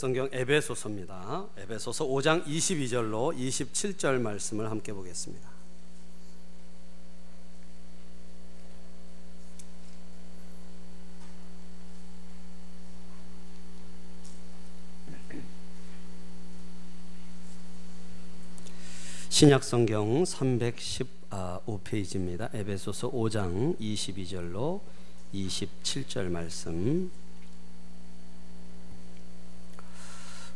성경 에베소서입니다. 에베소서 5장 22절로 27절 말씀을 함께 보겠습니다. 신약 성경 315페이지입니다. 에베소서 5장 22절로 27절 말씀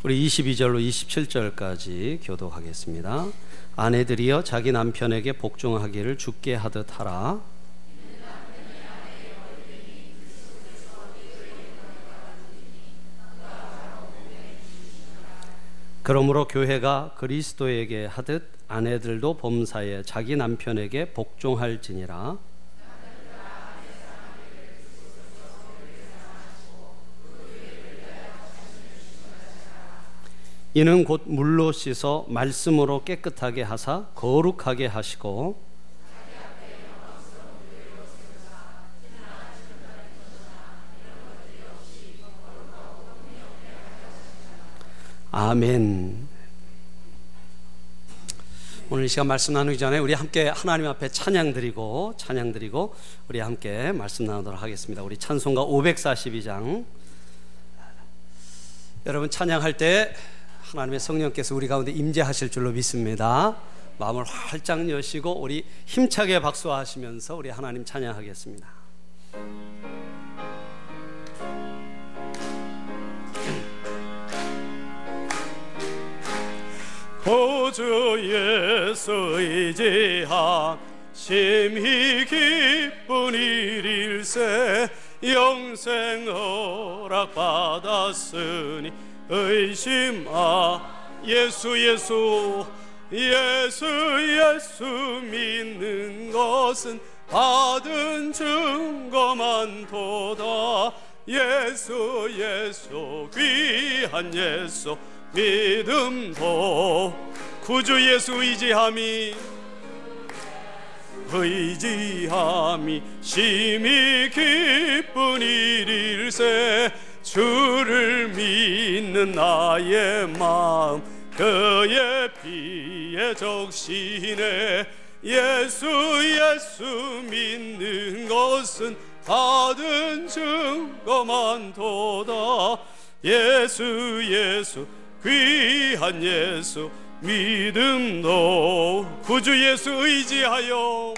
우리 22절로 27절까지 교독하겠습니다. 아내들이여 자기 남편에게 복종하기를 죽게 하듯 하라. 그러므로 교회가 그리스도에게 하듯 아내들도 범사에 자기 남편에게 복종할지니라. 이는 곧 물로 씻어 말씀으로 깨끗하게 하사 거룩하게 하시고 아멘. 오늘 시간 말씀 나누기 전에 우리 함께 하나님 앞에 찬양 드리고 찬양 드리고 우리 함께 말씀 나누도록 하겠습니다. 우리 찬송가 542장 여러분 찬양할 때 하나님의 성령께서 우리 가운데 임재하실 줄로 믿습니다. 마음을 활짝 여시고 우리 힘차게 박수하시면서 우리 하나님 찬양하겠습니다. 구주 예수 의지하 심히 기쁜 일일세 영생 허락 받았으니 의심아 예수 예수 예수 예수 믿는 것은 받은 증거만 도다. 예수 예수 귀한 예수 믿음도 구주 예수 의지함이 의지함이 심히 기쁜 일일세 주를 믿는 나의 마음 그의 피에 적시네 예수 예수 믿는 것은 받은 증거만 도다. 예수 예수 귀한 예수 믿음도 구주 예수 의지하여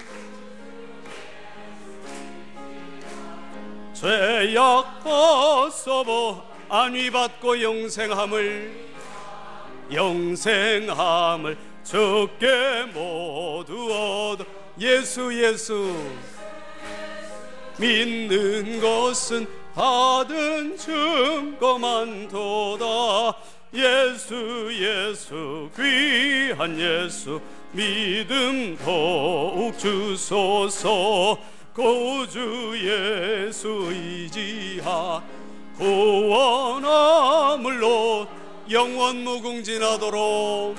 벗어보 안위 받고 영생함을 영생함을 주께 모두 얻어 예수 예수. 믿는 것은 받은 증거만 도다 예수 예수 귀한 예수 믿음 더욱 주소서 고주 예수 의지하 구원함을로 영원 무궁진하도록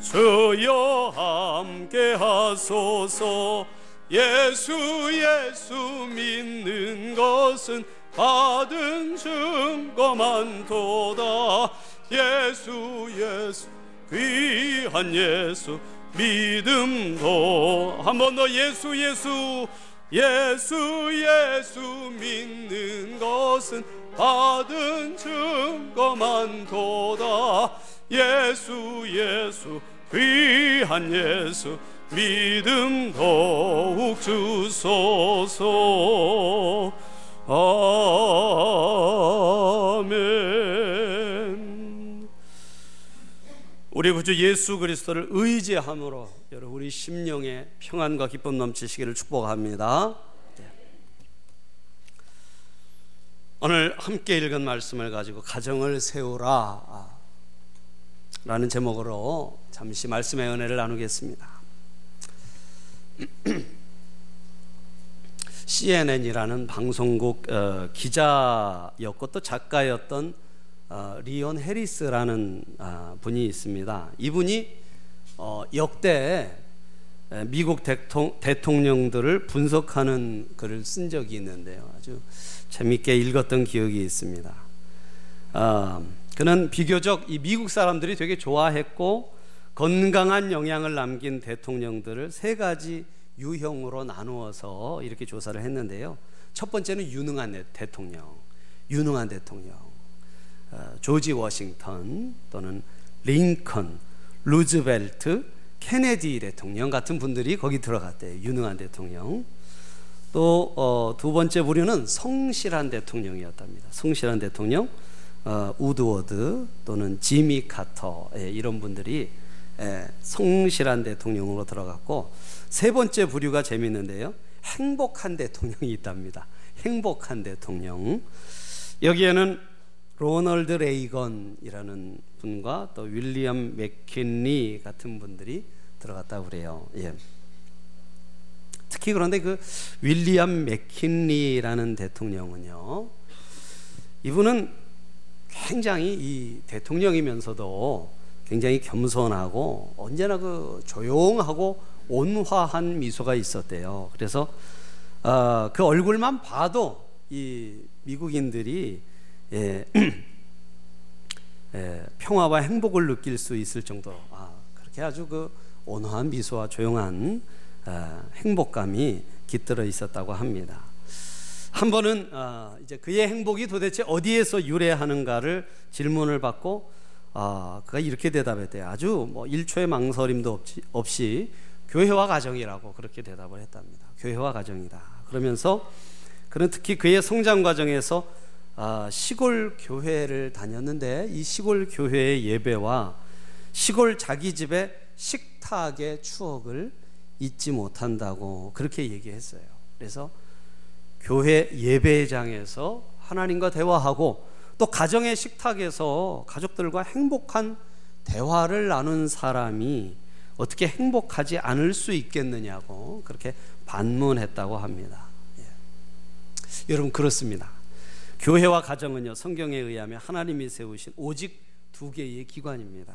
주여 함께 하소서. 예수 예수 믿는 것은 받은 증거만 도다. 예수 예수 귀한 예수 믿음도 한 번 더 예수 예수 예수 예수 믿는 것은 받은 증거만 도다. 예수 예수 귀한 예수 믿음 더욱 주소서. 아멘 우리 구주 예수 그리스도를 의지함으로 여러분 우리 심령에 평안과 기쁨 넘치시기를 축복합니다. 네. 오늘 함께 읽은 말씀을 가지고 가정을 세우라 라는 제목으로 잠시 말씀의 은혜를 나누겠습니다. CNN이라는 방송국 어, 기자였고 또 작가였던 어, 리온 해리스라는 어, 분이 있습니다. 이분이 어, 역대 미국 대통령들을 분석하는 글을 쓴 적이 있는데요. 아주 재밌게 읽었던 기억이 있습니다. 어, 그는 비교적 이 미국 사람들이 되게 좋아했고 건강한 영향을 남긴 대통령들을 세 가지 유형으로 나누어서 이렇게 조사를 했는데요. 첫 번째는 유능한 대통령, 유능한 대통령, 어, 조지 워싱턴 또는 링컨, 루즈벨트, 케네디 대통령 같은 분들이 거기 들어갔대요. 유능한 대통령. 또두 어, 번째 부류는 성실한 대통령이었답니다. 성실한 대통령, 어, 우드워드 또는 지미 카터 예, 이런 분들이 예, 성실한 대통령으로 들어갔고 세 번째 부류가 재밌는데요. 행복한 대통령이 있답니다. 행복한 대통령. 여기에는 로널드 레이건이라는 분과 또 윌리엄 맥킨리 같은 분들이 들어갔다고 그래요. 예. 특히 그런데 그 윌리엄 맥킨리라는 대통령은요. 이분은 굉장히 이 대통령이면서도 굉장히 겸손하고 언제나 그 조용하고 온화한 미소가 있었대요. 그래서 어, 그 얼굴만 봐도 이 미국인들이 예, 예, 평화와 행복을 느낄 수 있을 정도로 아, 그렇게 아주 그 온화한 미소와 조용한 어, 행복감이 깃들어 있었다고 합니다. 한 번은 어, 이제 그의 행복이 도대체 어디에서 유래하는가를 질문을 받고 어, 그가 이렇게 대답했대요. 아주 뭐 1초의 망설임도 없이, 없이 교회와 가정이라고 그렇게 대답을 했답니다. 교회와 가정이다. 그러면서 그는 특히 그의 성장 과정에서 아, 시골 교회를 다녔는데 이 시골 교회의 예배와 시골 자기 집의 식탁의 추억을 잊지 못한다고 그렇게 얘기했어요. 그래서 교회 예배장에서 하나님과 대화하고 또 가정의 식탁에서 가족들과 행복한 대화를 나눈 사람이 어떻게 행복하지 않을 수 있겠느냐고 그렇게 반문했다고 합니다. 예. 여러분 그렇습니다. 교회와 가정은요 성경에 의하면 하나님이 세우신 오직 두 개의 기관입니다.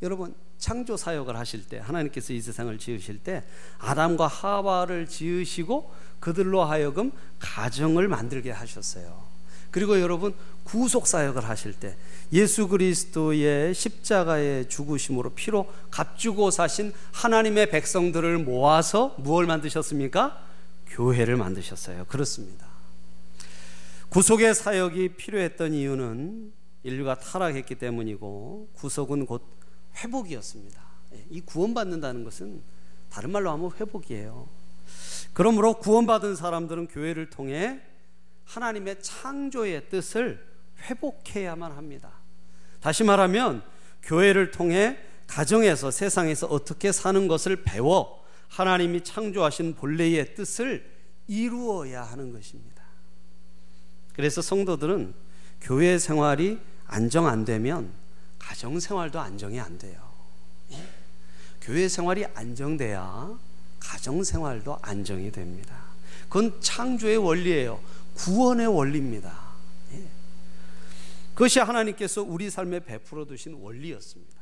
여러분 창조 사역을 하실 때 하나님께서 이 세상을 지으실 때 아담과 하와를 지으시고 그들로 하여금 가정을 만들게 하셨어요. 그리고 여러분 구속 사역을 하실 때 예수 그리스도의 십자가의 죽으심으로 피로 값주고 사신 하나님의 백성들을 모아서 무엇을 만드셨습니까? 교회를 만드셨어요. 그렇습니다. 구속의 사역이 필요했던 이유는 인류가 타락했기 때문이고 구속은 곧 회복이었습니다. 예, 이 구원받는다는 것은 다른 말로 하면 회복이에요. 그러므로 구원받은 사람들은 교회를 통해 하나님의 창조의 뜻을 회복해야만 합니다. 다시 말하면 교회를 통해 가정에서 세상에서 어떻게 사는 것을 배워 하나님이 창조하신 본래의 뜻을 이루어야 하는 것입니다. 그래서 성도들은 교회 생활이 안정 안 되면 가정 생활도 안정이 안 돼요. 예? 교회 생활이 안정돼야 가정 생활도 안정이 됩니다. 그건 창조의 원리예요. 구원의 원리입니다. 예. 그것이 하나님께서 우리 삶에 베풀어 두신 원리였습니다.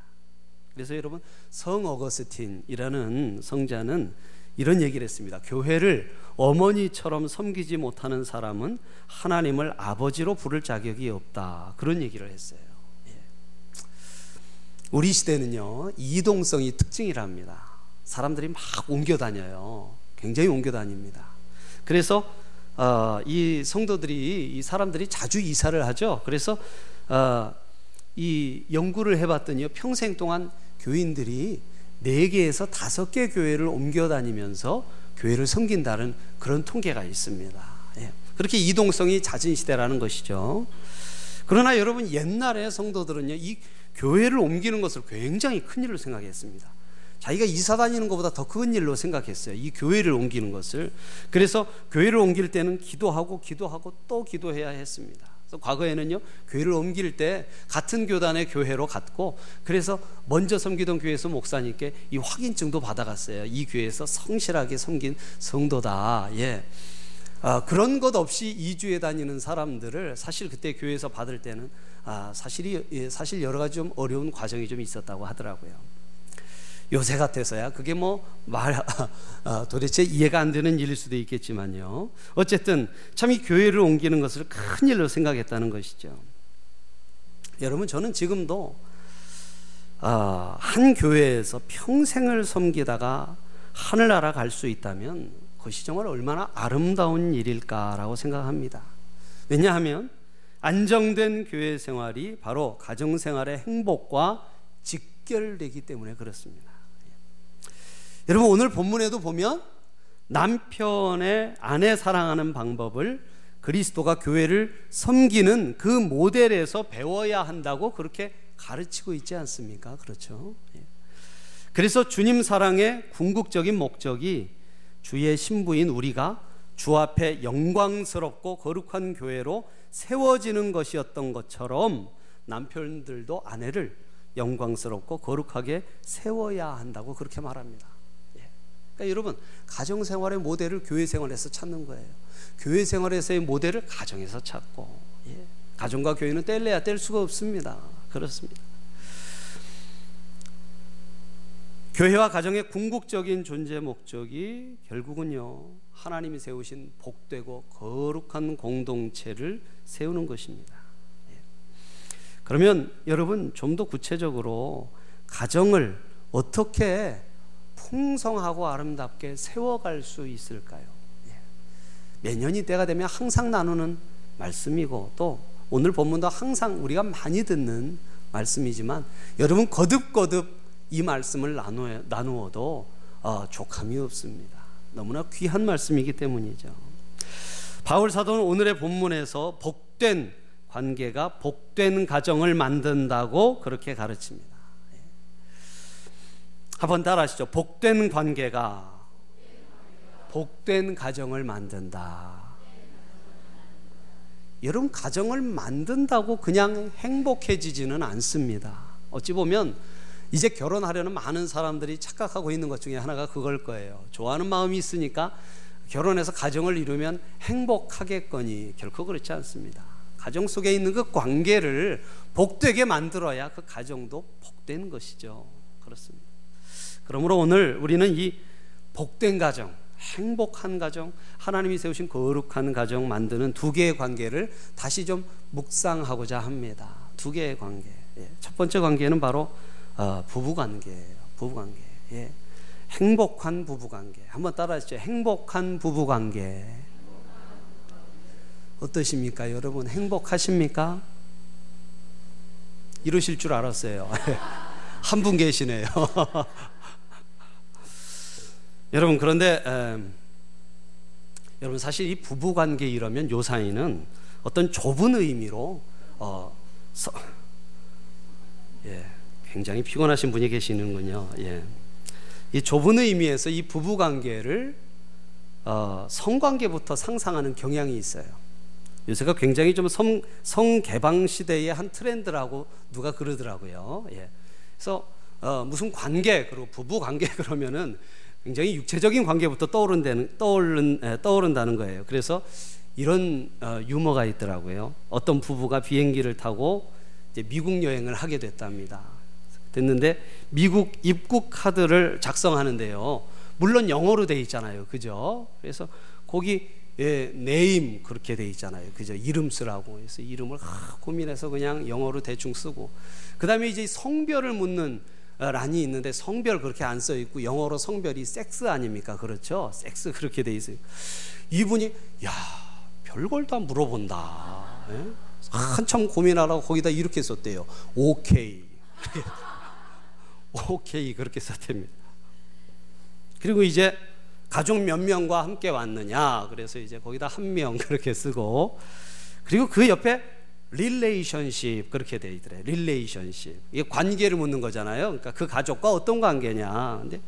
그래서 여러분 성 어거스틴이라는 성자는 이런 얘기를 했습니다. 교회를 어머니처럼 섬기지 못하는 사람은 하나님을 아버지로 부를 자격이 없다. 그런 얘기를 했어요. 예. 우리 시대는요 이동성이 특징이랍니다. 사람들이 막 옮겨 다녀요. 굉장히 옮겨 다닙니다. 그래서 어, 이 성도들이 이 사람들이 자주 이사를 하죠. 그래서 어, 이 연구를 해봤더니요 평생 동안 교인들이 네 개에서 다섯 개 교회를 옮겨 다니면서 교회를 섬긴다는 그런 통계가 있습니다. 예. 그렇게 이동성이 잦은 시대라는 것이죠. 그러나 여러분 옛날에 성도들은요 이 교회를 옮기는 것을 굉장히 큰 일로 생각했습니다. 자기가 이사 다니는 것보다 더 큰 일로 생각했어요. 이 교회를 옮기는 것을. 그래서 교회를 옮길 때는 기도하고 기도하고 또 기도해야 했습니다. 그래서 과거에는요, 교회를 옮길 때 같은 교단의 교회로 갔고, 그래서 먼저 섬기던 교회에서 목사님께 이 확인증도 받아갔어요. 이 교회에서 성실하게 섬긴 성도다. 예. 아, 그런 것 없이 이주에 다니는 사람들을 사실 그때 교회에서 받을 때는 아, 사실이 예, 사실 여러 가지 좀 어려운 과정이 좀 있었다고 하더라고요. 요새 같아서야 그게 뭐말 아, 도대체 이해가 안 되는 일일 수도 있겠지만요. 어쨌든 참 이 교회를 옮기는 것을 큰 일로 생각했다는 것이죠. 여러분 저는 지금도 아, 한 교회에서 평생을 섬기다가 하늘나라 갈 수 있다면 그것이 정말 얼마나 아름다운 일일까라고 생각합니다. 왜냐하면 안정된 교회 생활이 바로 가정 생활의 행복과 직결되기 때문에 그렇습니다. 여러분 오늘 본문에도 보면 남편의 아내 사랑하는 방법을 그리스도가 교회를 섬기는 그 모델에서 배워야 한다고 그렇게 가르치고 있지 않습니까? 그렇죠. 예. 그래서 주님 사랑의 궁극적인 목적이 주의 신부인 우리가 주 앞에 영광스럽고 거룩한 교회로 세워지는 것이었던 것처럼 남편들도 아내를 영광스럽고 거룩하게 세워야 한다고 그렇게 말합니다. 그러니까 여러분 가정 생활의 모델을 교회 생활에서 찾는 거예요. 교회 생활에서의 모델을 가정에서 찾고 예. 가정과 교회는 뗄래야 뗄 수가 없습니다. 그렇습니다. 교회와 가정의 궁극적인 존재 목적이 결국은요 하나님이 세우신 복되고 거룩한 공동체를 세우는 것입니다. 예. 그러면 여러분 좀 더 구체적으로 가정을 어떻게 풍성하고 아름답게 세워갈 수 있을까요? 예. 매년이 때가 되면 항상 나누는 말씀이고 또 오늘 본문도 항상 우리가 많이 듣는 말씀이지만 여러분 거듭거듭 이 말씀을 나누어, 나누어도 어, 족함이 없습니다. 너무나 귀한 말씀이기 때문이죠. 바울 사도는 오늘의 본문에서 복된 관계가 복된 가정을 만든다고 그렇게 가르칩니다. 한번 따라하시죠. 복된 관계가 복된 가정을 만든다. 여러분 가정을 만든다고 그냥 행복해지지는 않습니다. 어찌 보면 이제 결혼하려는 많은 사람들이 착각하고 있는 것 중에 하나가 그걸 거예요. 좋아하는 마음이 있으니까 결혼해서 가정을 이루면 행복하겠거니 결코 그렇지 않습니다. 가정 속에 있는 그 관계를 복되게 만들어야 그 가정도 복된 것이죠. 그렇습니다. 그러므로 오늘 우리는 이 복된 가정, 행복한 가정, 하나님이 세우신 거룩한 가정 만드는 두 개의 관계를 다시 좀 묵상하고자 합니다. 두 개의 관계. 예. 첫 번째 관계는 바로 어, 부부 관계예요. 부부 관계. 예. 행복한 부부 관계. 한번 따라하시죠. 행복한 부부 관계. 어떠십니까, 여러분? 행복하십니까? 이러실 줄 알았어요. 한 분 계시네요. 여러분 그런데 에, 여러분 사실 이 부부 관계 이러면 요사이는 어떤 좁은 의미로 어, 서, 예, 굉장히 피곤하신 분이 계시는군요. 예. 이 좁은 의미에서 이 부부 관계를 어, 성관계부터 상상하는 경향이 있어요. 요새가 굉장히 좀 성, 성개방 시대의 한 트렌드라고 누가 그러더라고요. 예. 그래서 어, 무슨 관계 그리고 부부 관계 그러면은 굉장히 육체적인 관계부터 떠오른다는, 떠오른, 떠오른다는 거예요. 그래서 이런 어, 유머가 있더라고요. 어떤 부부가 비행기를 타고 미국 여행을 하게 됐답니다. 됐는데 미국 입국 카드를 작성하는데요. 물론 영어로 돼 있잖아요. 그죠? 그래서 거기 예, 네임 그렇게 돼 있잖아요. 그죠? 이름 쓰라고. 그래서 이름을 하, 고민해서 그냥 영어로 대충 쓰고. 그다음에 이제 성별을 묻는 란이 있는데 성별 그렇게 안 써 있고 영어로 성별이 섹스 아닙니까? 그렇죠? 섹스 그렇게 돼 있어요. 이분이 야 별걸 다 물어본다. 예? 한참 고민하라고 거기다 이렇게 썼대요. 오케이. 오케이 그렇게 썼답니다. 그리고 이제 가족 몇 명과 함께 왔느냐 그래서 이제 거기다 한 명 그렇게 쓰고 그리고 그 옆에 relationship 그렇게 돼 있더래. relationship. 이게 관계를 묻는 거잖아요. 그러니까 그 가족과 어떤 관계냐. 근데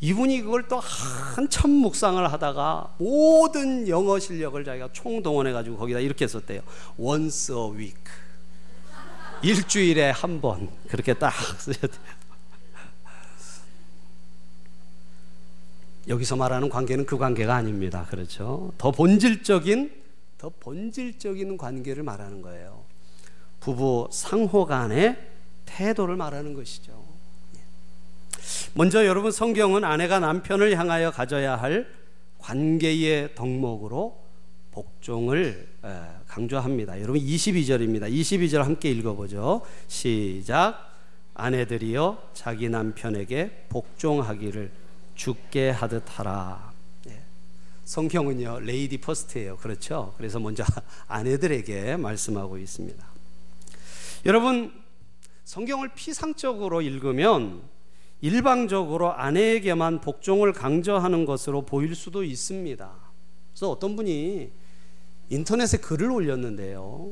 이분이 그걸 또 한참 묵상을 하다가 모든 영어 실력을 자기가 총동원해 가지고 거기다 이렇게 썼대요. once a week. 일주일에 한 번. 그렇게 딱 돼요. 여기서 말하는 관계는 그 관계가 아닙니다. 그렇죠? 더 본질적인 더 본질적인 관계를 말하는 거예요. 부부 상호 간의 태도를 말하는 것이죠. 예. 먼저 여러분 성경은 아내가 남편을 향하여 가져야 할 관계의 덕목으로 복종을 강조합니다. 여러분 22절입니다. 22절 함께 읽어보죠. 시작. 아내들이여 자기 남편에게 복종하기를 주께 하듯 하라. 예. 성경은요 lady first예요. 그렇죠? 그래서 먼저 아내들에게 말씀하고 있습니다. 여러분 성경을 피상적으로 읽으면 일방적으로 아내에게만 복종을 강조하는 것으로 보일 수도 있습니다. 그래서 어떤 분이 인터넷에 글을 올렸는데요.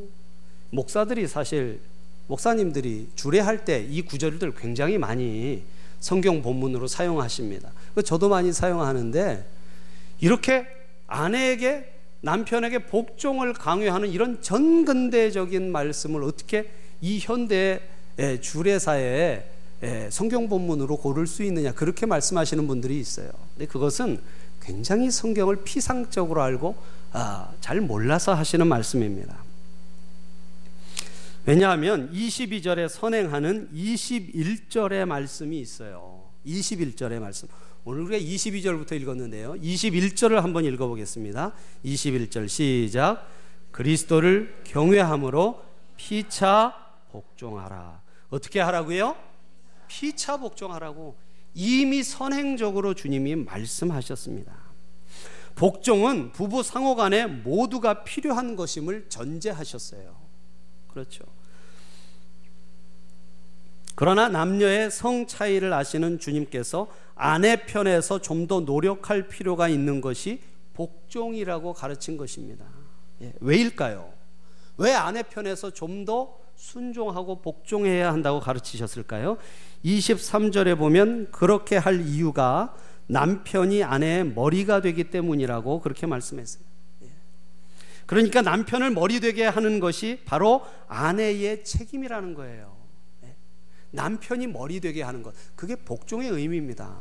목사들이 사실 목사님들이 주례할 때 이 구절들 굉장히 많이 성경 본문으로 사용하십니다. 저도 많이 사용하는데 이렇게 아내에게 남편에게 복종을 강요하는 이런 전근대적인 말씀을 어떻게 이 현대 주례사에 성경 본문으로 고를 수 있느냐 그렇게 말씀하시는 분들이 있어요. 근데 그것은 굉장히 성경을 피상적으로 알고 아, 잘 몰라서 하시는 말씀입니다. 왜냐하면 22절에 선행하는 21절의 말씀이 있어요. 21절의 말씀. 오늘 우리가 22절부터 읽었는데요. 21절을 한번 읽어보겠습니다. 21절 시작. 그리스도를 경외함으로 피차 복종하라. 어떻게 하라고요? 피차 복종하라고 이미 선행적으로 주님이 말씀하셨습니다. 복종은 부부 상호 간에 모두가 필요한 것임을 전제하셨어요. 그렇죠. 그러나 남녀의 성 차이를 아시는 주님께서 아내 편에서 좀 더 노력할 필요가 있는 것이 복종이라고 가르친 것입니다. 예, 왜일까요? 왜 아내 편에서 좀 더 순종하고 복종해야 한다고 가르치셨을까요? 23절에 보면 그렇게 할 이유가 남편이 아내의 머리가 되기 때문이라고 그렇게 말씀했어요. 예. 그러니까 남편을 머리 되게 하는 것이 바로 아내의 책임이라는 거예요. 남편이 머리 되게 하는 것. 그게 복종의 의미입니다.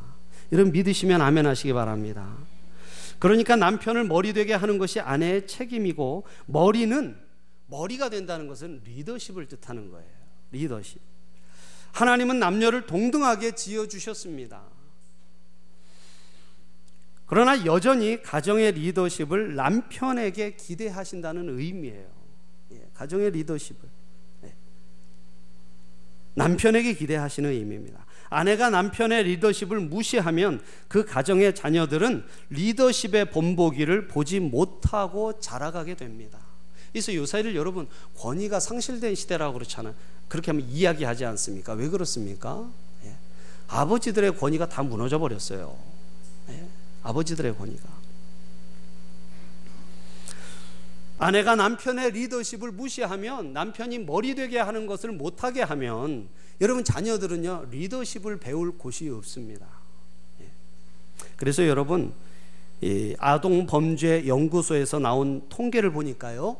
여러분 믿으시면 아멘 하시기 바랍니다. 그러니까 남편을 머리 되게 하는 것이 아내의 책임이고 머리는 머리가 된다는 것은 리더십을 뜻하는 거예요. 리더십. 하나님은 남녀를 동등하게 지어 주셨습니다. 그러나 여전히 가정의 리더십을 남편에게 기대하신다는 의미예요. 예, 가정의 리더십을. 남편에게 기대하시는 의미입니다. 아내가 남편의 리더십을 무시하면 그 가정의 자녀들은 리더십의 본보기를 보지 못하고 자라가게 됩니다. 그래서 요사이를 여러분 권위가 상실된 시대라고 그렇잖아요. 그렇게 하면 이야기하지 않습니까? 왜 그렇습니까? 예. 아버지들의 권위가 다 무너져 버렸어요. 예. 아버지들의 권위가. 아내가 남편의 리더십을 무시하면 남편이 머리 되게 하는 것을 못하게 하면 여러분 자녀들은요 리더십을 배울 곳이 없습니다. 예. 그래서 여러분 아동 범죄 연구소에서 나온 통계를 보니까요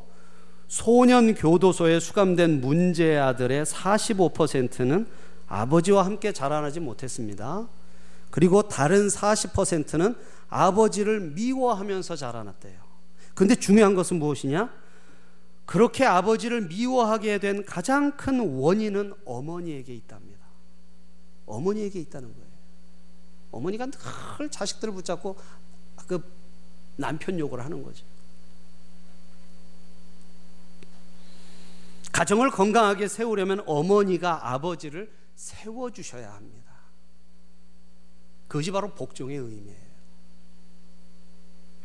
소년 교도소에 수감된 문제 아들의 45%는 아버지와 함께 자라나지 못했습니다. 그리고 다른 40%는 아버지를 미워하면서 자라났대요. 근데 중요한 것은 무엇이냐? 그렇게 아버지를 미워하게 된 가장 큰 원인은 어머니에게 있답니다. 어머니에게 있다는 거예요. 어머니가 늘 자식들을 붙잡고 그 남편 욕을 하는 거죠. 가정을 건강하게 세우려면 어머니가 아버지를 세워주셔야 합니다. 그것이 바로 복종의 의미예요.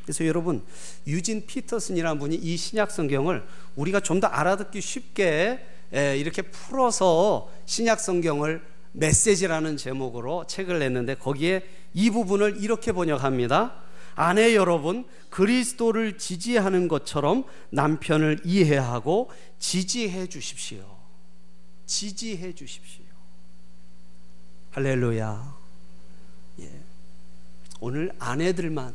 그래서 여러분 유진 피터슨이라는 분이 이 신약 성경을 우리가 좀 더 알아듣기 쉽게 이렇게 풀어서 신약 성경을 메시지라는 제목으로 책을 냈는데 거기에 이 부분을 이렇게 번역합니다. 아내 여러분, 그리스도를 지지하는 것처럼 남편을 이해하고 지지해 주십시오. 지지해 주십시오. 할렐루야. 예. 오늘 아내들만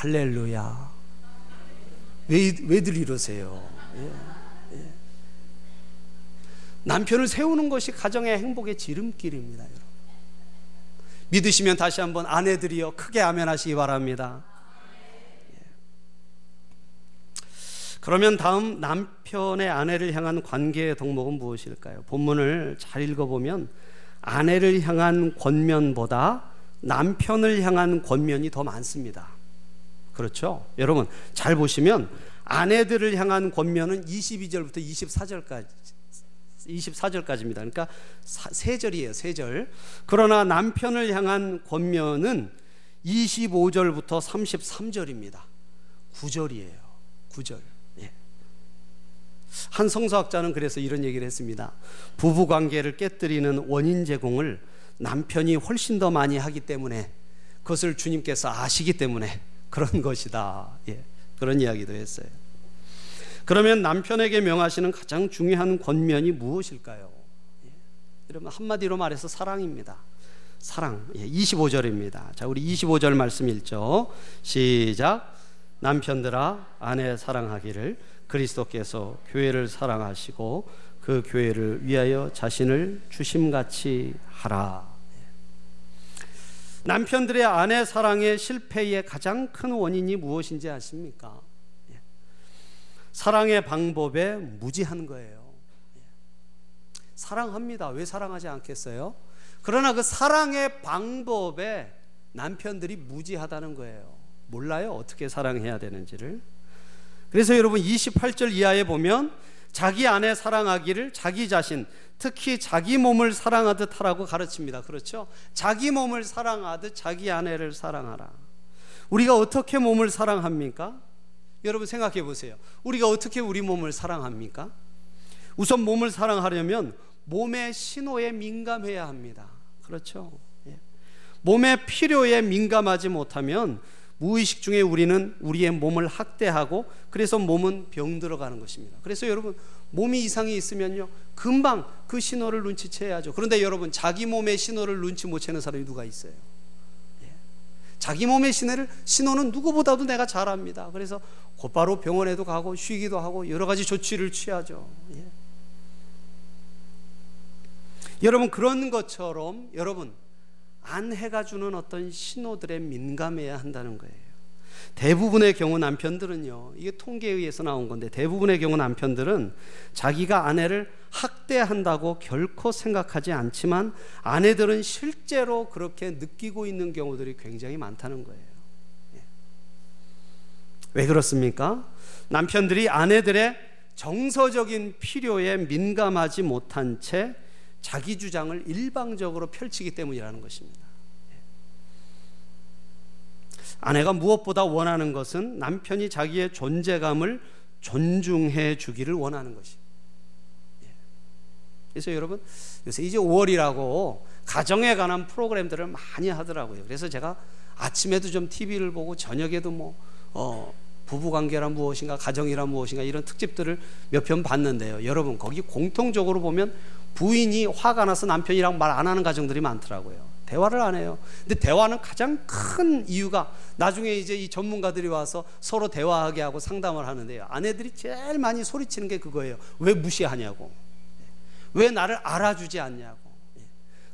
할렐루야. 왜, 왜들 이러세요? 예, 예. 남편을 세우는 것이 가정의 행복의 지름길입니다, 여러분. 믿으시면 다시 한번 아내들이여 크게 아멘하시기 바랍니다. 예. 그러면 다음 남편의 아내를 향한 관계의 덕목은 무엇일까요? 본문을 잘 읽어보면 아내를 향한 권면보다 남편을 향한 권면이 더 많습니다. 그렇죠? 여러분 잘 보시면 아내들을 향한 권면은 22절부터 24절까지 24절까지입니다. 그러니까 세 절이에요. 세 절. 그러나 남편을 향한 권면은 25절부터 33절입니다. 9절이에요. 9절. 예. 한 성서학자는 그래서 이런 얘기를 했습니다. 부부 관계를 깨뜨리는 원인 제공을 남편이 훨씬 더 많이 하기 때문에 그것을 주님께서 아시기 때문에 그런 것이다. 예. 그런 이야기도 했어요. 그러면 남편에게 명하시는 가장 중요한 권면이 무엇일까요? 예. 여러분 한마디로 말해서 사랑입니다. 사랑. 예, 25절입니다. 자, 우리 25절 말씀 읽죠. 시작. 남편들아 아내 사랑하기를 그리스도께서 교회를 사랑하시고 그 교회를 위하여 자신을 주심같이 하라. 남편들의 아내 사랑의 실패의 가장 큰 원인이 무엇인지 아십니까? 예. 사랑의 방법에 무지한 거예요. 예. 사랑합니다. 왜 사랑하지 않겠어요? 그러나 그 사랑의 방법에 남편들이 무지하다는 거예요. 몰라요. 어떻게 사랑해야 되는지를. 그래서 여러분 28절 이하에 보면 자기 아내 사랑하기를 자기 자신 특히 자기 몸을 사랑하듯 하라고 가르칩니다. 그렇죠? 자기 몸을 사랑하듯 자기 아내를 사랑하라. 우리가 어떻게 몸을 사랑합니까? 여러분 생각해 보세요. 우리가 어떻게 우리 몸을 사랑합니까? 우선 몸을 사랑하려면 몸의 신호에 민감해야 합니다. 그렇죠? 예. 몸의 필요에 민감하지 못하면 무의식 중에 우리는 우리의 몸을 학대하고 그래서 몸은 병 들어 가는 것입니다. 그래서 여러분 몸이 이상이 있으면요 금방 그 신호를 눈치채야죠. 그런데 여러분 자기 몸의 신호를 눈치 못 채는 사람이 누가 있어요? 예. 자기 몸의 신호를 신호는 누구보다도 내가 잘 압니다. 그래서 곧바로 병원에도 가고 쉬기도 하고 여러 가지 조치를 취하죠. 예. 여러분 그런 것처럼 여러분 아내가 주는 어떤 신호들에 민감해야 한다는 거예요. 대부분의 경우 남편들은요, 이게 통계에 의해서 나온 건데, 대부분의 경우 남편들은 자기가 아내를 학대한다고 결코 생각하지 않지만, 아내들은 실제로 그렇게 느끼고 있는 경우들이 굉장히 많다는 거예요. 예. 왜 그렇습니까? 남편들이 아내들의 정서적인 필요에 민감하지 못한 채 자기 주장을 일방적으로 펼치기 때문이라는 것입니다. 아내가 무엇보다 원하는 것은 남편이 자기의 존재감을 존중해 주기를 원하는 것이. 그래서 여러분 요새 이제 5월이라고 가정에 관한 프로그램들을 많이 하더라고요. 그래서 제가 아침에도 좀 TV를 보고 저녁에도 뭐 어, 부부관계란 무엇인가 가정이란 무엇인가 이런 특집들을 몇 편 봤는데요. 여러분 거기 공통적으로 보면 부인이 화가 나서 남편이랑 말 안 하는 가정들이 많더라고요. 대화를 안 해요. 근데 대화는 가장 큰 이유가 나중에 이제 이 전문가들이 와서 서로 대화하게 하고 상담을 하는데요. 아내들이 제일 많이 소리치는 게 그거예요. 왜 무시하냐고. 왜 나를 알아주지 않냐고.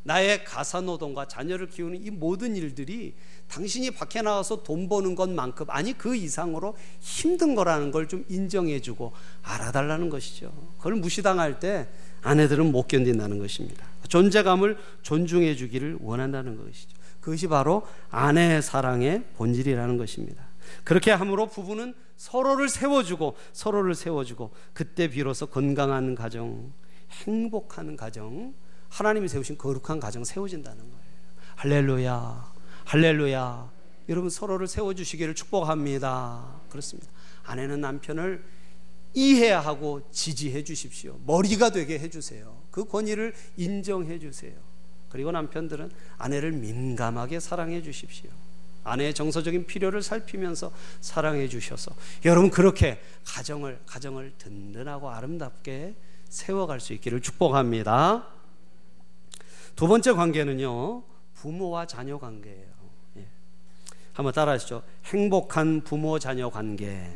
나의 가사노동과 자녀를 키우는 이 모든 일들이 당신이 밖에 나와서 돈 버는 것만큼 아니 그 이상으로 힘든 거라는 걸 좀 인정해주고 알아달라는 것이죠. 그걸 무시당할 때 아내들은 못 견딘다는 것입니다. 존재감을 존중해 주기를 원한다는 것이죠. 그것이 바로 아내의 사랑의 본질이라는 것입니다. 그렇게 함으로 부부는 서로를 세워주고 서로를 세워주고 그때 비로소 건강한 가정, 행복한 가정, 하나님이 세우신 거룩한 가정 세워진다는 거예요. 할렐루야, 할렐루야. 여러분 서로를 세워주시기를 축복합니다. 그렇습니다. 아내는 남편을 이해하고 지지해 주십시오. 머리가 되게 해 주세요. 그 권위를 인정해 주세요. 그리고 남편들은 아내를 민감하게 사랑해 주십시오. 아내의 정서적인 필요를 살피면서 사랑해 주셔서 여러분 그렇게 가정을 가정을 든든하고 아름답게 세워갈 수 있기를 축복합니다. 두 번째 관계는요 부모와 자녀 관계예요. 예. 한번 따라하시죠. 행복한 부모 자녀 관계.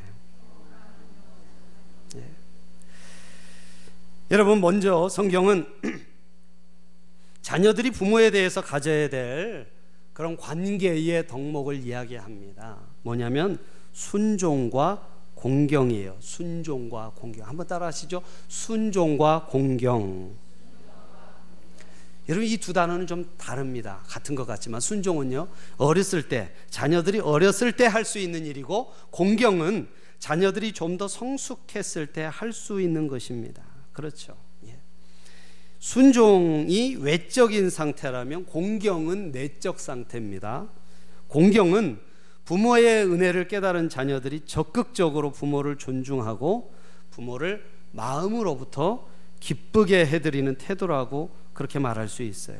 여러분 먼저 성경은 자녀들이 부모에 대해서 가져야 될 그런 관계의 덕목을 이야기합니다. 뭐냐면 순종과 공경이에요. 순종과 공경. 한번 따라하시죠. 순종과 공경. 여러분 이 두 단어는 좀 다릅니다. 같은 것 같지만 순종은요 어렸을 때 자녀들이 어렸을 때 할 수 있는 일이고 공경은 자녀들이 좀 더 성숙했을 때 할 수 있는 것입니다. 그렇죠. 예. 순종이 외적인 상태라면 공경은 내적 상태입니다. 공경은 부모의 은혜를 깨달은 자녀들이 적극적으로 부모를 존중하고 부모를 마음으로부터 기쁘게 해드리는 태도라고 그렇게 말할 수 있어요.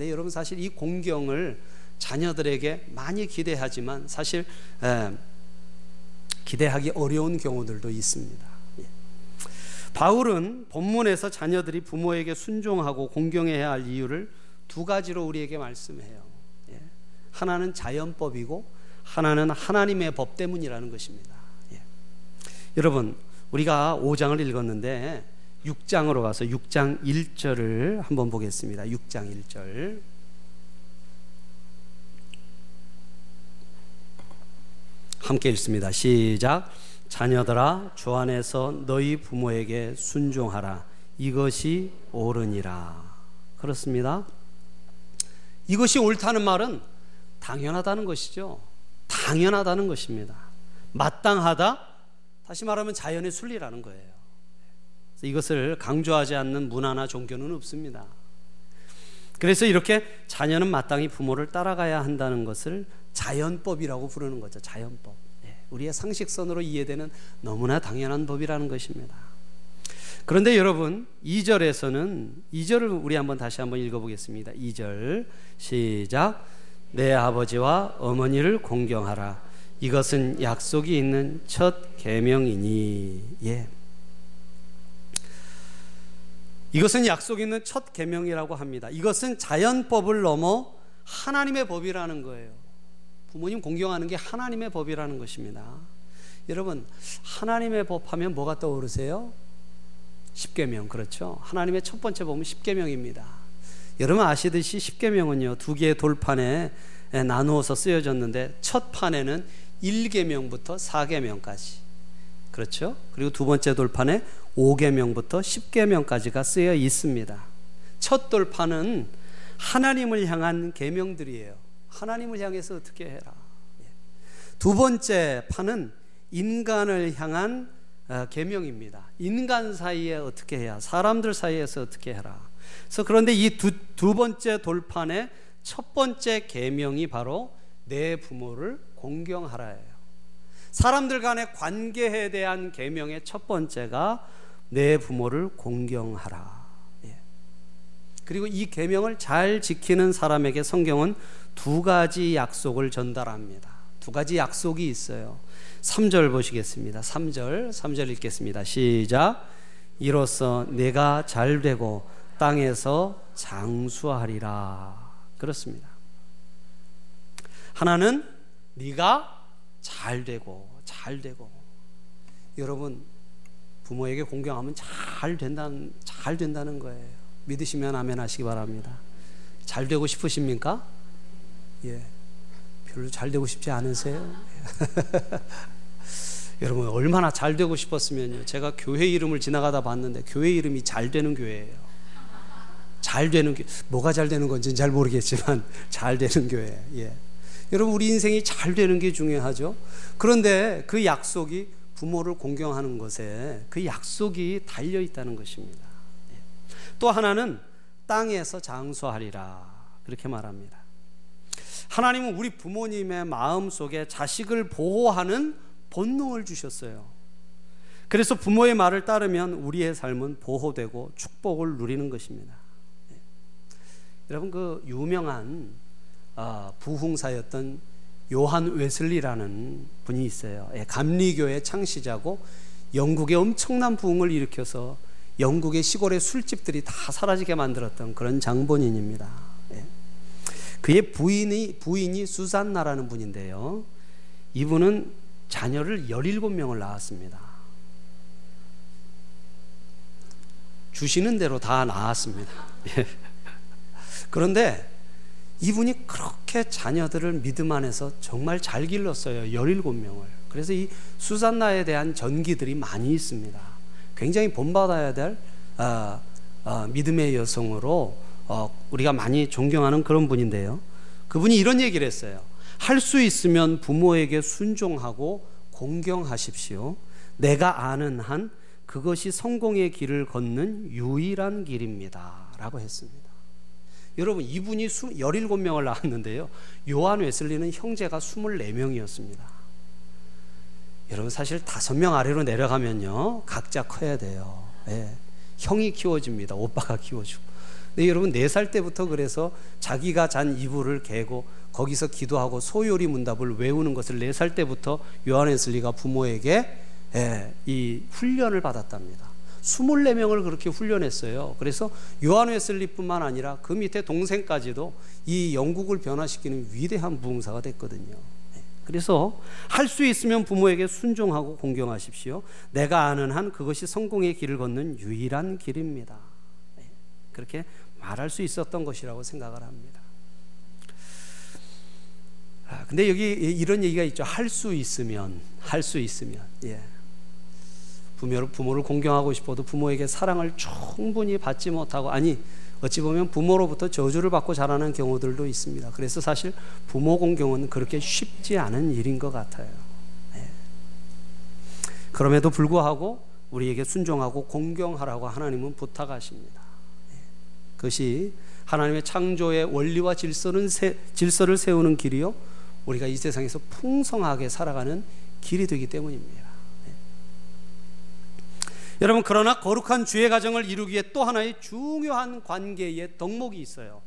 예. 여러분 사실 이 공경을 자녀들에게 많이 기대하지만 사실 기대하기 어려운 경우들도 있습니다. 예. 바울은 본문에서 자녀들이 부모에게 순종하고 공경해야 할 이유를 두 가지로 우리에게 말씀해요. 예. 하나는 자연법이고 하나는 하나님의 법 때문이라는 것입니다. 여러분 우리가 5장을 읽었는데 6장으로 가서 6장 1절을 한번 보겠습니다. 6장 1절. 함께 읽습니다. 시작. 자녀들아 주 안에서 너희 부모에게 순종하라. 이것이 옳으니라. 그렇습니다. 이것이 옳다는 말은 당연하다는 것이죠. 당연하다는 것입니다. 마땅하다. 다시 말하면 자연의 순리라는 거예요. 이것을 강조하지 않는 문화나 종교는 없습니다. 그래서 이렇게 자녀는 마땅히 부모를 따라가야 한다는 것을 자연법이라고 부르는 거죠. 자연법. 예, 우리의 상식선으로 이해되는 너무나 당연한 법이라는 것입니다. 그런데 여러분, 2절에서는 2절을 우리 한번 다시 한번 읽어 보겠습니다. 2절 시작. 내 아버지와 어머니를 공경하라. 이것은 약속이 있는 첫 계명이니. 예. 이것은 약속 있는 첫 계명이라고 합니다. 이것은 자연법을 넘어 하나님의 법이라는 거예요. 부모님 공경하는 게 하나님의 법이라는 것입니다. 여러분, 하나님의 법 하면 뭐가 떠오르세요? 십계명 그렇죠? 하나님의 첫 번째 법은 십계명입니다. 여러분 아시듯이 십계명은요 두 개의 돌판에 나누어서 쓰여졌는데 첫 판에는 1계명부터 4계명까지 그렇죠? 그리고 두 번째 돌판에 5계명부터 10계명까지가 쓰여 있습니다. 첫 돌판은 하나님을 향한 계명들이에요. 하나님을 향해서 어떻게 해라. 예. 두 번째 판은 인간을 향한 어, 계명입니다. 인간 사이에 어떻게 해야, 사람들 사이에서 어떻게 해라. 그래서 그런데 이두 번째 돌판의 첫 번째 계명이 바로 내 부모를 공경하라예요. 사람들 간의 관계에 대한 계명의 첫 번째가 내 부모를 공경하라. 예. 그리고 이 계명을 잘 지키는 사람에게 성경은 두 가지 약속을 전달합니다. 두 가지 약속이 있어요. 3절 보시겠습니다. 3절, 3절 읽겠습니다. 시작. 이로써 내가 잘 되고 땅에서 장수하리라. 그렇습니다. 하나는 네가 잘 되고 잘 되고 여러분 부모에게 공경하면 잘 된다는 잘 된다는 거예요. 믿으시면 아멘 하시기 바랍니다. 잘 되고 싶으십니까? 예. 별로 잘 되고 싶지 않으세요? 여러분 얼마나 잘 되고 싶었으면요. 제가 교회 이름을 지나가다 봤는데 교회 이름이 잘 되는 교회예요. 잘 되는 교 뭐가 잘 되는 건지는 잘 모르겠지만 잘 되는 교회. 예. 여러분 우리 인생이 잘 되는 게 중요하죠. 그런데 그 약속이 부모를 공경하는 것에 그 약속이 달려 있다는 것입니다. 예. 또 하나는 땅에서 장수하리라 그렇게 말합니다. 하나님은 우리 부모님의 마음 속에 자식을 보호하는 본능을 주셨어요. 그래서 부모의 말을 따르면 우리의 삶은 보호되고 축복을 누리는 것입니다. 예. 여러분 그 유명한 아, 부흥사였던 요한 웨슬리라는 분이 있어요. 예, 감리교의 창시자고 영국의 엄청난 부흥을 일으켜서 영국의 시골의 술집들이 다 사라지게 만들었던 그런 장본인입니다. 예. 그의 부인이 부인이 수산나라는 분인데요. 이분은 자녀를 17명을 낳았습니다. 주시는 대로 다 낳았습니다. 예. 그런데 이분이 그렇게 자녀들을 믿음 안에서 정말 잘 길렀어요. 17명을. 그래서 이 수산나에 대한 전기들이 많이 있습니다. 굉장히 본받아야 될 어, 어, 믿음의 여성으로 어, 우리가 많이 존경하는 그런 분인데요. 그분이 이런 얘기를 했어요. 할 수 있으면 부모에게 순종하고 공경하십시오. 내가 아는 한 그것이 성공의 길을 걷는 유일한 길입니다. 라고 했습니다. 여러분, 이분이 17명을 낳았는데요. 요한 웨슬리는 형제가 24명이었습니다. 여러분, 사실 5명 아래로 내려가면요. 각자 커야 돼요. 예. 형이 키워집니다. 오빠가 키워주고. 근데 여러분, 4살 때부터 그래서 자기가 잔 이불을 개고 거기서 기도하고 소요리 문답을 외우는 것을 4살 때부터 요한 웨슬리가 부모에게 예, 이 훈련을 받았답니다. 24명을 그렇게 훈련했어요. 그래서 요한 웨슬리뿐만 아니라 그 밑에 동생까지도 이 영국을 변화시키는 위대한 부흥사가 됐거든요. 예, 그래서 할 수 있으면 부모에게 순종하고 공경하십시오. 내가 아는 한 그것이 성공의 길을 걷는 유일한 길입니다. 예, 그렇게 말할 수 있었던 것이라고 생각을 합니다. 아, 근데 여기 이런 얘기가 있죠. 할 수 있으면, 할 수 있으면, 예. 부모를, 부모를 공경하고 싶어도 부모에게 사랑을 충분히 받지 못하고 아니 어찌 보면 부모로부터 저주를 받고 자라는 경우들도 있습니다. 그래서 사실 부모 공경은 그렇게 쉽지 않은 일인 것 같아요. 네. 그럼에도 불구하고 우리에게 순종하고 공경하라고 하나님은 부탁하십니다. 네. 그것이 하나님의 창조의 원리와 질서는 세, 질서를 세우는 길이요. 우리가 이 세상에서 풍성하게 살아가는 길이 되기 때문입니다. 여러분 그러나 거룩한 주의 가정을 이루기에 또 하나의 중요한 관계의 덕목이 있어요.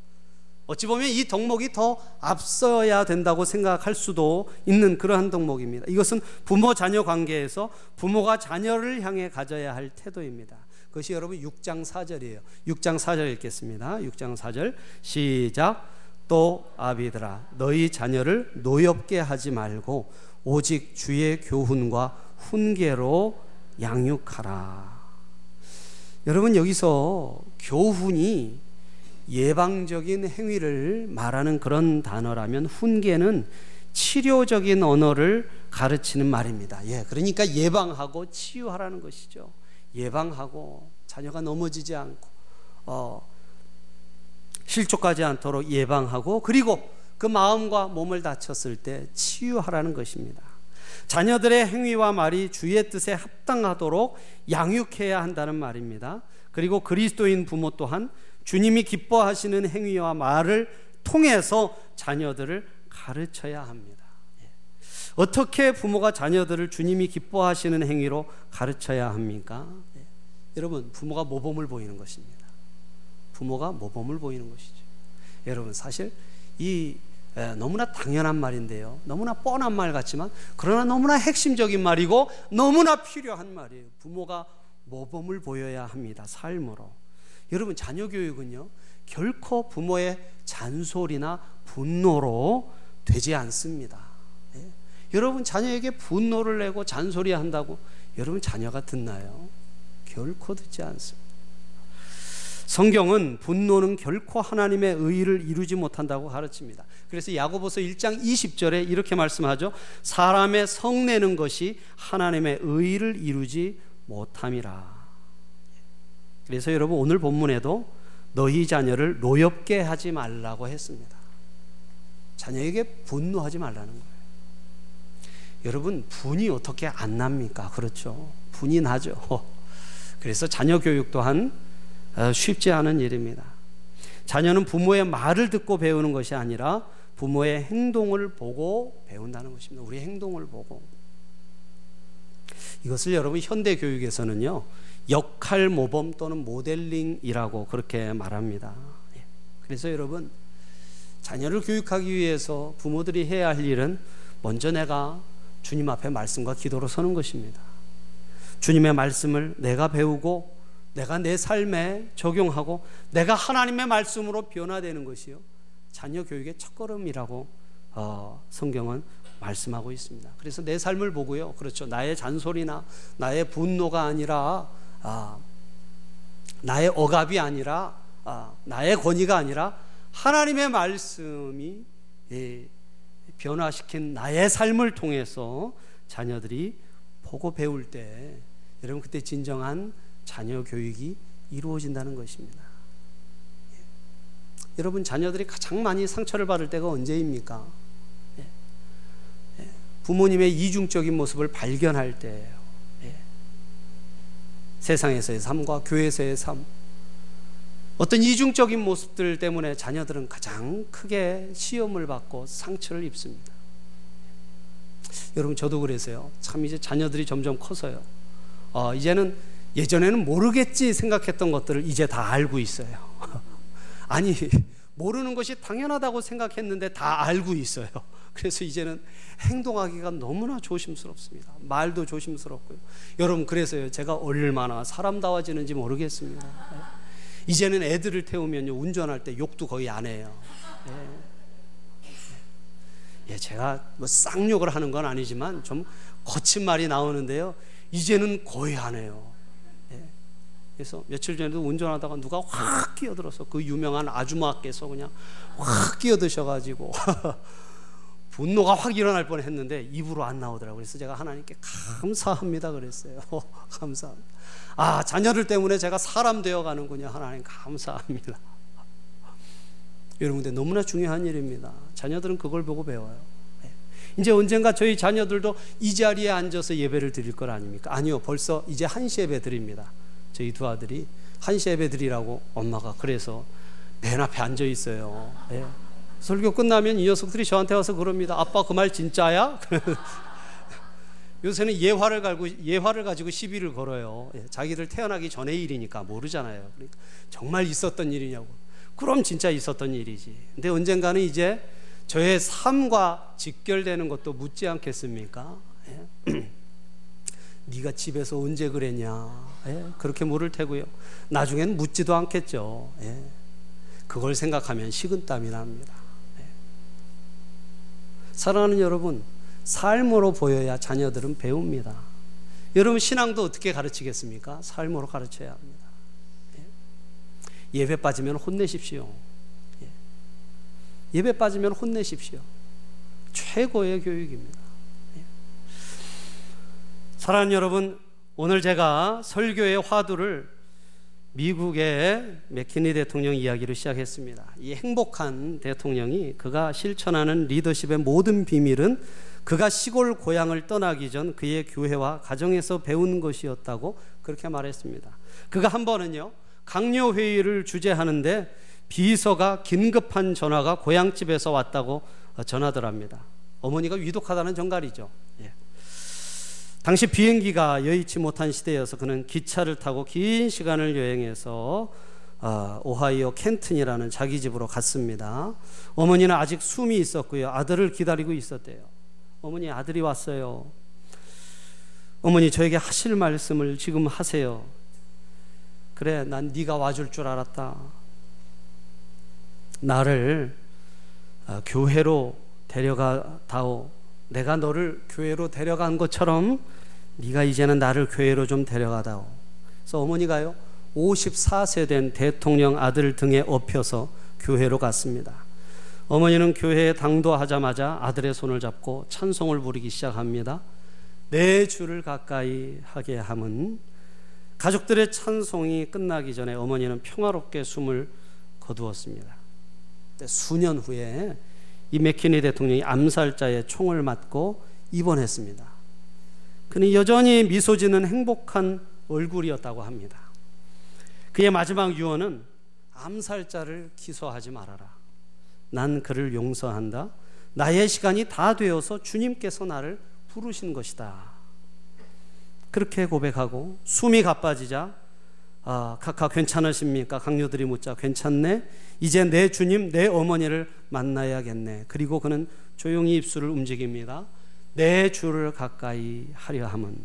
어찌 보면 이 덕목이 더 앞서야 된다고 생각할 수도 있는 그러한 덕목입니다. 이것은 부모 자녀 관계에서 부모가 자녀를 향해 가져야 할 태도입니다. 그것이 여러분 6장 4절이에요. 6장 4절 읽겠습니다. 6장 4절 시작 또 아비들아 너희 자녀를 노엽게 하지 말고 오직 주의 교훈과 훈계로 양육하라. 여러분 여기서 교훈이 예방적인 행위를 말하는 그런 단어라면 훈계는 치료적인 언어를 가르치는 말입니다. 예, 그러니까 예방하고 치유하라는 것이죠. 예방하고 자녀가 넘어지지 않고 어, 실족하지 않도록 예방하고 그리고 그 마음과 몸을 다쳤을 때 치유하라는 것입니다. 자녀들의 행위와 말이 주의 뜻에 합당하도록 양육해야 한다는 말입니다. 그리고 그리스도인 부모 또한 주님이 기뻐하시는 행위와 말을 통해서 자녀들을 가르쳐야 합니다. 예. 어떻게 부모가 자녀들을 주님이 기뻐하시는 행위로 가르쳐야 합니까? 예. 여러분, 부모가 모범을 보이는 것입니다. 부모가 모범을 보이는 것이죠. 여러분, 사실 이 예, 너무나 당연한 말인데요. 너무나 뻔한 말 같지만 그러나 너무나 핵심적인 말이고 너무나 필요한 말이에요. 부모가 모범을 보여야 합니다. 삶으로. 여러분 자녀 교육은요. 결코 부모의 잔소리나 분노로 되지 않습니다. 예. 여러분 자녀에게 분노를 내고 잔소리 한다고 여러분 자녀가 듣나요? 결코 듣지 않습니다. 성경은 분노는 결코 하나님의 의를 이루지 못한다고 가르칩니다. 그래서 야고보서 1장 20절에 이렇게 말씀하죠. 사람의 성내는 것이 하나님의 의를 이루지 못함이라. 그래서 여러분 오늘 본문에도 너희 자녀를 노엽게 하지 말라고 했습니다. 자녀에게 분노하지 말라는 거예요. 여러분 분이 어떻게 안 납니까? 그렇죠. 분이 나죠. 그래서 자녀 교육 또한 어, 쉽지 않은 일입니다. 자녀는 부모의 말을 듣고 배우는 것이 아니라 부모의 행동을 보고 배운다는 것입니다. 우리 행동을 보고. 이것을 여러분 현대 교육에서는요. 역할 모범 또는 모델링이라고 그렇게 말합니다. 예. 그래서 여러분 자녀를 교육하기 위해서 부모들이 해야 할 일은 먼저 내가 주님 앞에 말씀과 기도로 서는 것입니다. 주님의 말씀을 내가 배우고 내가 내 삶에 적용하고 내가 하나님의 말씀으로 변화되는 것이요. 자녀 교육의 첫걸음이라고 어, 성경은 말씀하고 있습니다. 그래서 내 삶을 보고요. 그렇죠. 나의 잔소리나 나의 분노가 아니라 아, 나의 억압이 아니라 아, 나의 권위가 아니라 하나님의 말씀이 예, 변화시킨 나의 삶을 통해서 자녀들이 보고 배울 때 여러분 그때 진정한 자녀 교육이 이루어진다는 것입니다. 여러분 자녀들이 가장 많이 상처를 받을 때가 언제입니까? 예. 예. 부모님의 이중적인 모습을 발견할 때예요. 예. 세상에서의 삶과 교회에서의 삶. 어떤 이중적인 모습들 때문에 자녀들은 가장 크게 시험을 받고 상처를 입습니다. 여러분 저도 그래서요. 참 이제 자녀들이 점점 커서요. 어, 이제는 예전에는 모르겠지 생각했던 것들을 이제 다 알고 있어요. 아니 모르는 것이 당연하다고 생각했는데 다 알고 있어요. 그래서 이제는 행동하기가 너무나 조심스럽습니다. 말도 조심스럽고요. 여러분 그래서요 제가 얼마나 사람다워지는지 모르겠습니다. 이제는 애들을 태우면요 운전할 때 욕도 거의 안 해요. 예, 예 제가 뭐 쌍욕을 하는 건 아니지만 좀 거친 말이 나오는데요. 이제는 거의 안 해요. 그래서 며칠 전에도 운전하다가 누가 확 끼어들어서 그 유명한 아주마께서 그냥 확 끼어드셔가지고 분노가 확 일어날 뻔했는데 입으로 안 나오더라고요. 그래서 제가 하나님께 감사합니다 그랬어요. 감사합니다. 아 자녀들 때문에 제가 사람 되어가는군요. 하나님 감사합니다. 여러분들 너무나 중요한 일입니다. 자녀들은 그걸 보고 배워요. 네. 이제 언젠가 저희 자녀들도 이 자리에 앉아서 예배를 드릴 것 아닙니까? 아니요, 벌써 이제 한시 예배 드립니다. 저희 두 아들이 한시 예배 드리라고 엄마가 그래서 맨 앞에 앉아 있어요. 예. 설교 끝나면 이 녀석들이 저한테 와서 그럽니다. 아빠 그 말 진짜야? 요새는 예화를 가지고 예화를 가지고 시비를 걸어요. 예. 자기들 태어나기 전의 일이니까 모르잖아요. 그러니까 정말 있었던 일이냐고. 그럼 진짜 있었던 일이지. 근데 언젠가는 이제 저의 삶과 직결되는 것도 묻지 않겠습니까? 예. 네가 집에서 언제 그랬냐? 예, 그렇게 물을 테고요. 나중엔 묻지도 않겠죠. 예, 그걸 생각하면 식은땀이 납니다. 예. 사랑하는 여러분, 삶으로 보여야 자녀들은 배웁니다. 여러분 신앙도 어떻게 가르치겠습니까? 삶으로 가르쳐야 합니다. 예. 배 빠지면 혼내십시오. 예. 예배 빠지면 혼내십시오. 최고의 교육입니다. 예. 사랑하는 여러분, 오늘 제가 설교의 화두를 미국의 맥키니 대통령 이야기로 시작했습니다. 이 행복한 대통령이 그가 실천하는 리더십의 모든 비밀은 그가 시골 고향을 떠나기 전 그의 교회와 가정에서 배운 것이었다고 그렇게 말했습니다. 그가 한 번은요, 강요 회의를 주재하는데 비서가 긴급한 전화가 고향집에서 왔다고 전하더랍니다. 어머니가 위독하다는 정갈이죠. 예. 당시 비행기가 여의치 못한 시대여서 그는 기차를 타고 긴 시간을 여행해서 어, 오하이오 켄튼이라는 자기 집으로 갔습니다. 어머니는 아직 숨이 있었고요. 아들을 기다리고 있었대요. 어머니 아들이 왔어요. 어머니 저에게 하실 말씀을 지금 하세요. 그래 난 네가 와줄 줄 알았다. 나를 어, 교회로 데려가 다오. 내가 너를 교회로 데려간 것처럼 네가 이제는 나를 교회로 좀 데려가다오. 그래서 어머니가요 54세 된 대통령 아들 등에 업혀서 교회로 갔습니다. 어머니는 교회에 당도하자마자 아들의 손을 잡고 찬송을 부르기 시작합니다. 내 주를 가까이 하게 함은 가족들의 찬송이 끝나기 전에 어머니는 평화롭게 숨을 거두었습니다. 수년 후에 이 맥키니 대통령이 암살자의 총을 맞고 입원했습니다. 그는 여전히 미소 짓는 행복한 얼굴이었다고 합니다. 그의 마지막 유언은 암살자를 기소하지 말아라. 난 그를 용서한다. 나의 시간이 다 되어서 주님께서 나를 부르신 것이다. 그렇게 고백하고 숨이 가빠지자 아, 카카 괜찮으십니까? 강요들이 묻자 괜찮네. 이제 내 주님, 내 어머니를 만나야겠네. 그리고 그는 조용히 입술을 움직입니다. 내 주를 가까이 하려 함은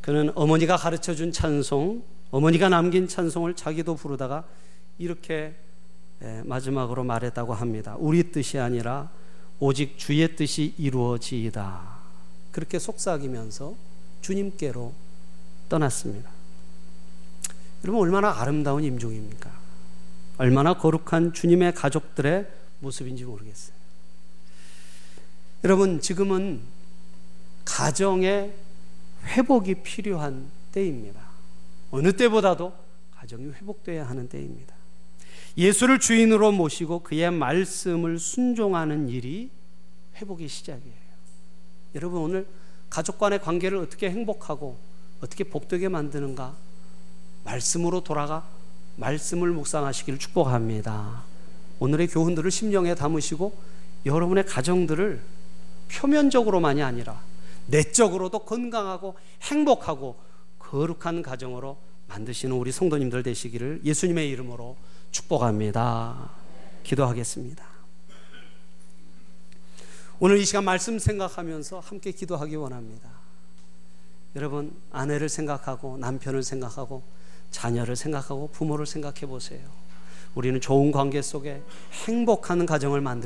그는 어머니가 가르쳐 준 찬송, 어머니가 남긴 찬송을 자기도 부르다가 이렇게 마지막으로 말했다고 합니다. 우리 뜻이 아니라 오직 주의 뜻이 이루어지이다. 그렇게 속삭이면서 주님께로 떠났습니다. 여러분 얼마나 아름다운 임종입니까? 얼마나 거룩한 주님의 가족들의 모습인지 모르겠어요. 여러분 지금은 가정의 회복이 필요한 때입니다. 어느 때보다도 가정이 회복돼야 하는 때입니다. 예수를 주인으로 모시고 그의 말씀을 순종하는 일이 회복의 시작이에요. 여러분 오늘 가족 간의 관계를 어떻게 행복하고 어떻게 복되게 만드는가 말씀으로 돌아가 말씀을 묵상하시기를 축복합니다. 오늘의 교훈들을 심령에 담으시고 여러분의 가정들을 표면적으로만이 아니라 내적으로도 건강하고 행복하고 거룩한 가정으로 만드시는 우리 성도님들 되시기를 예수님의 이름으로 축복합니다. 기도하겠습니다. 오늘 이 시간 말씀 생각하면서 함께 기도하기 원합니다. 여러분, 아내를 생각하고 남편을 생각하고 자녀를 생각하고 부모를 생각해 보세요. 우리는 좋은 관계 속에 행복한 가정을 만들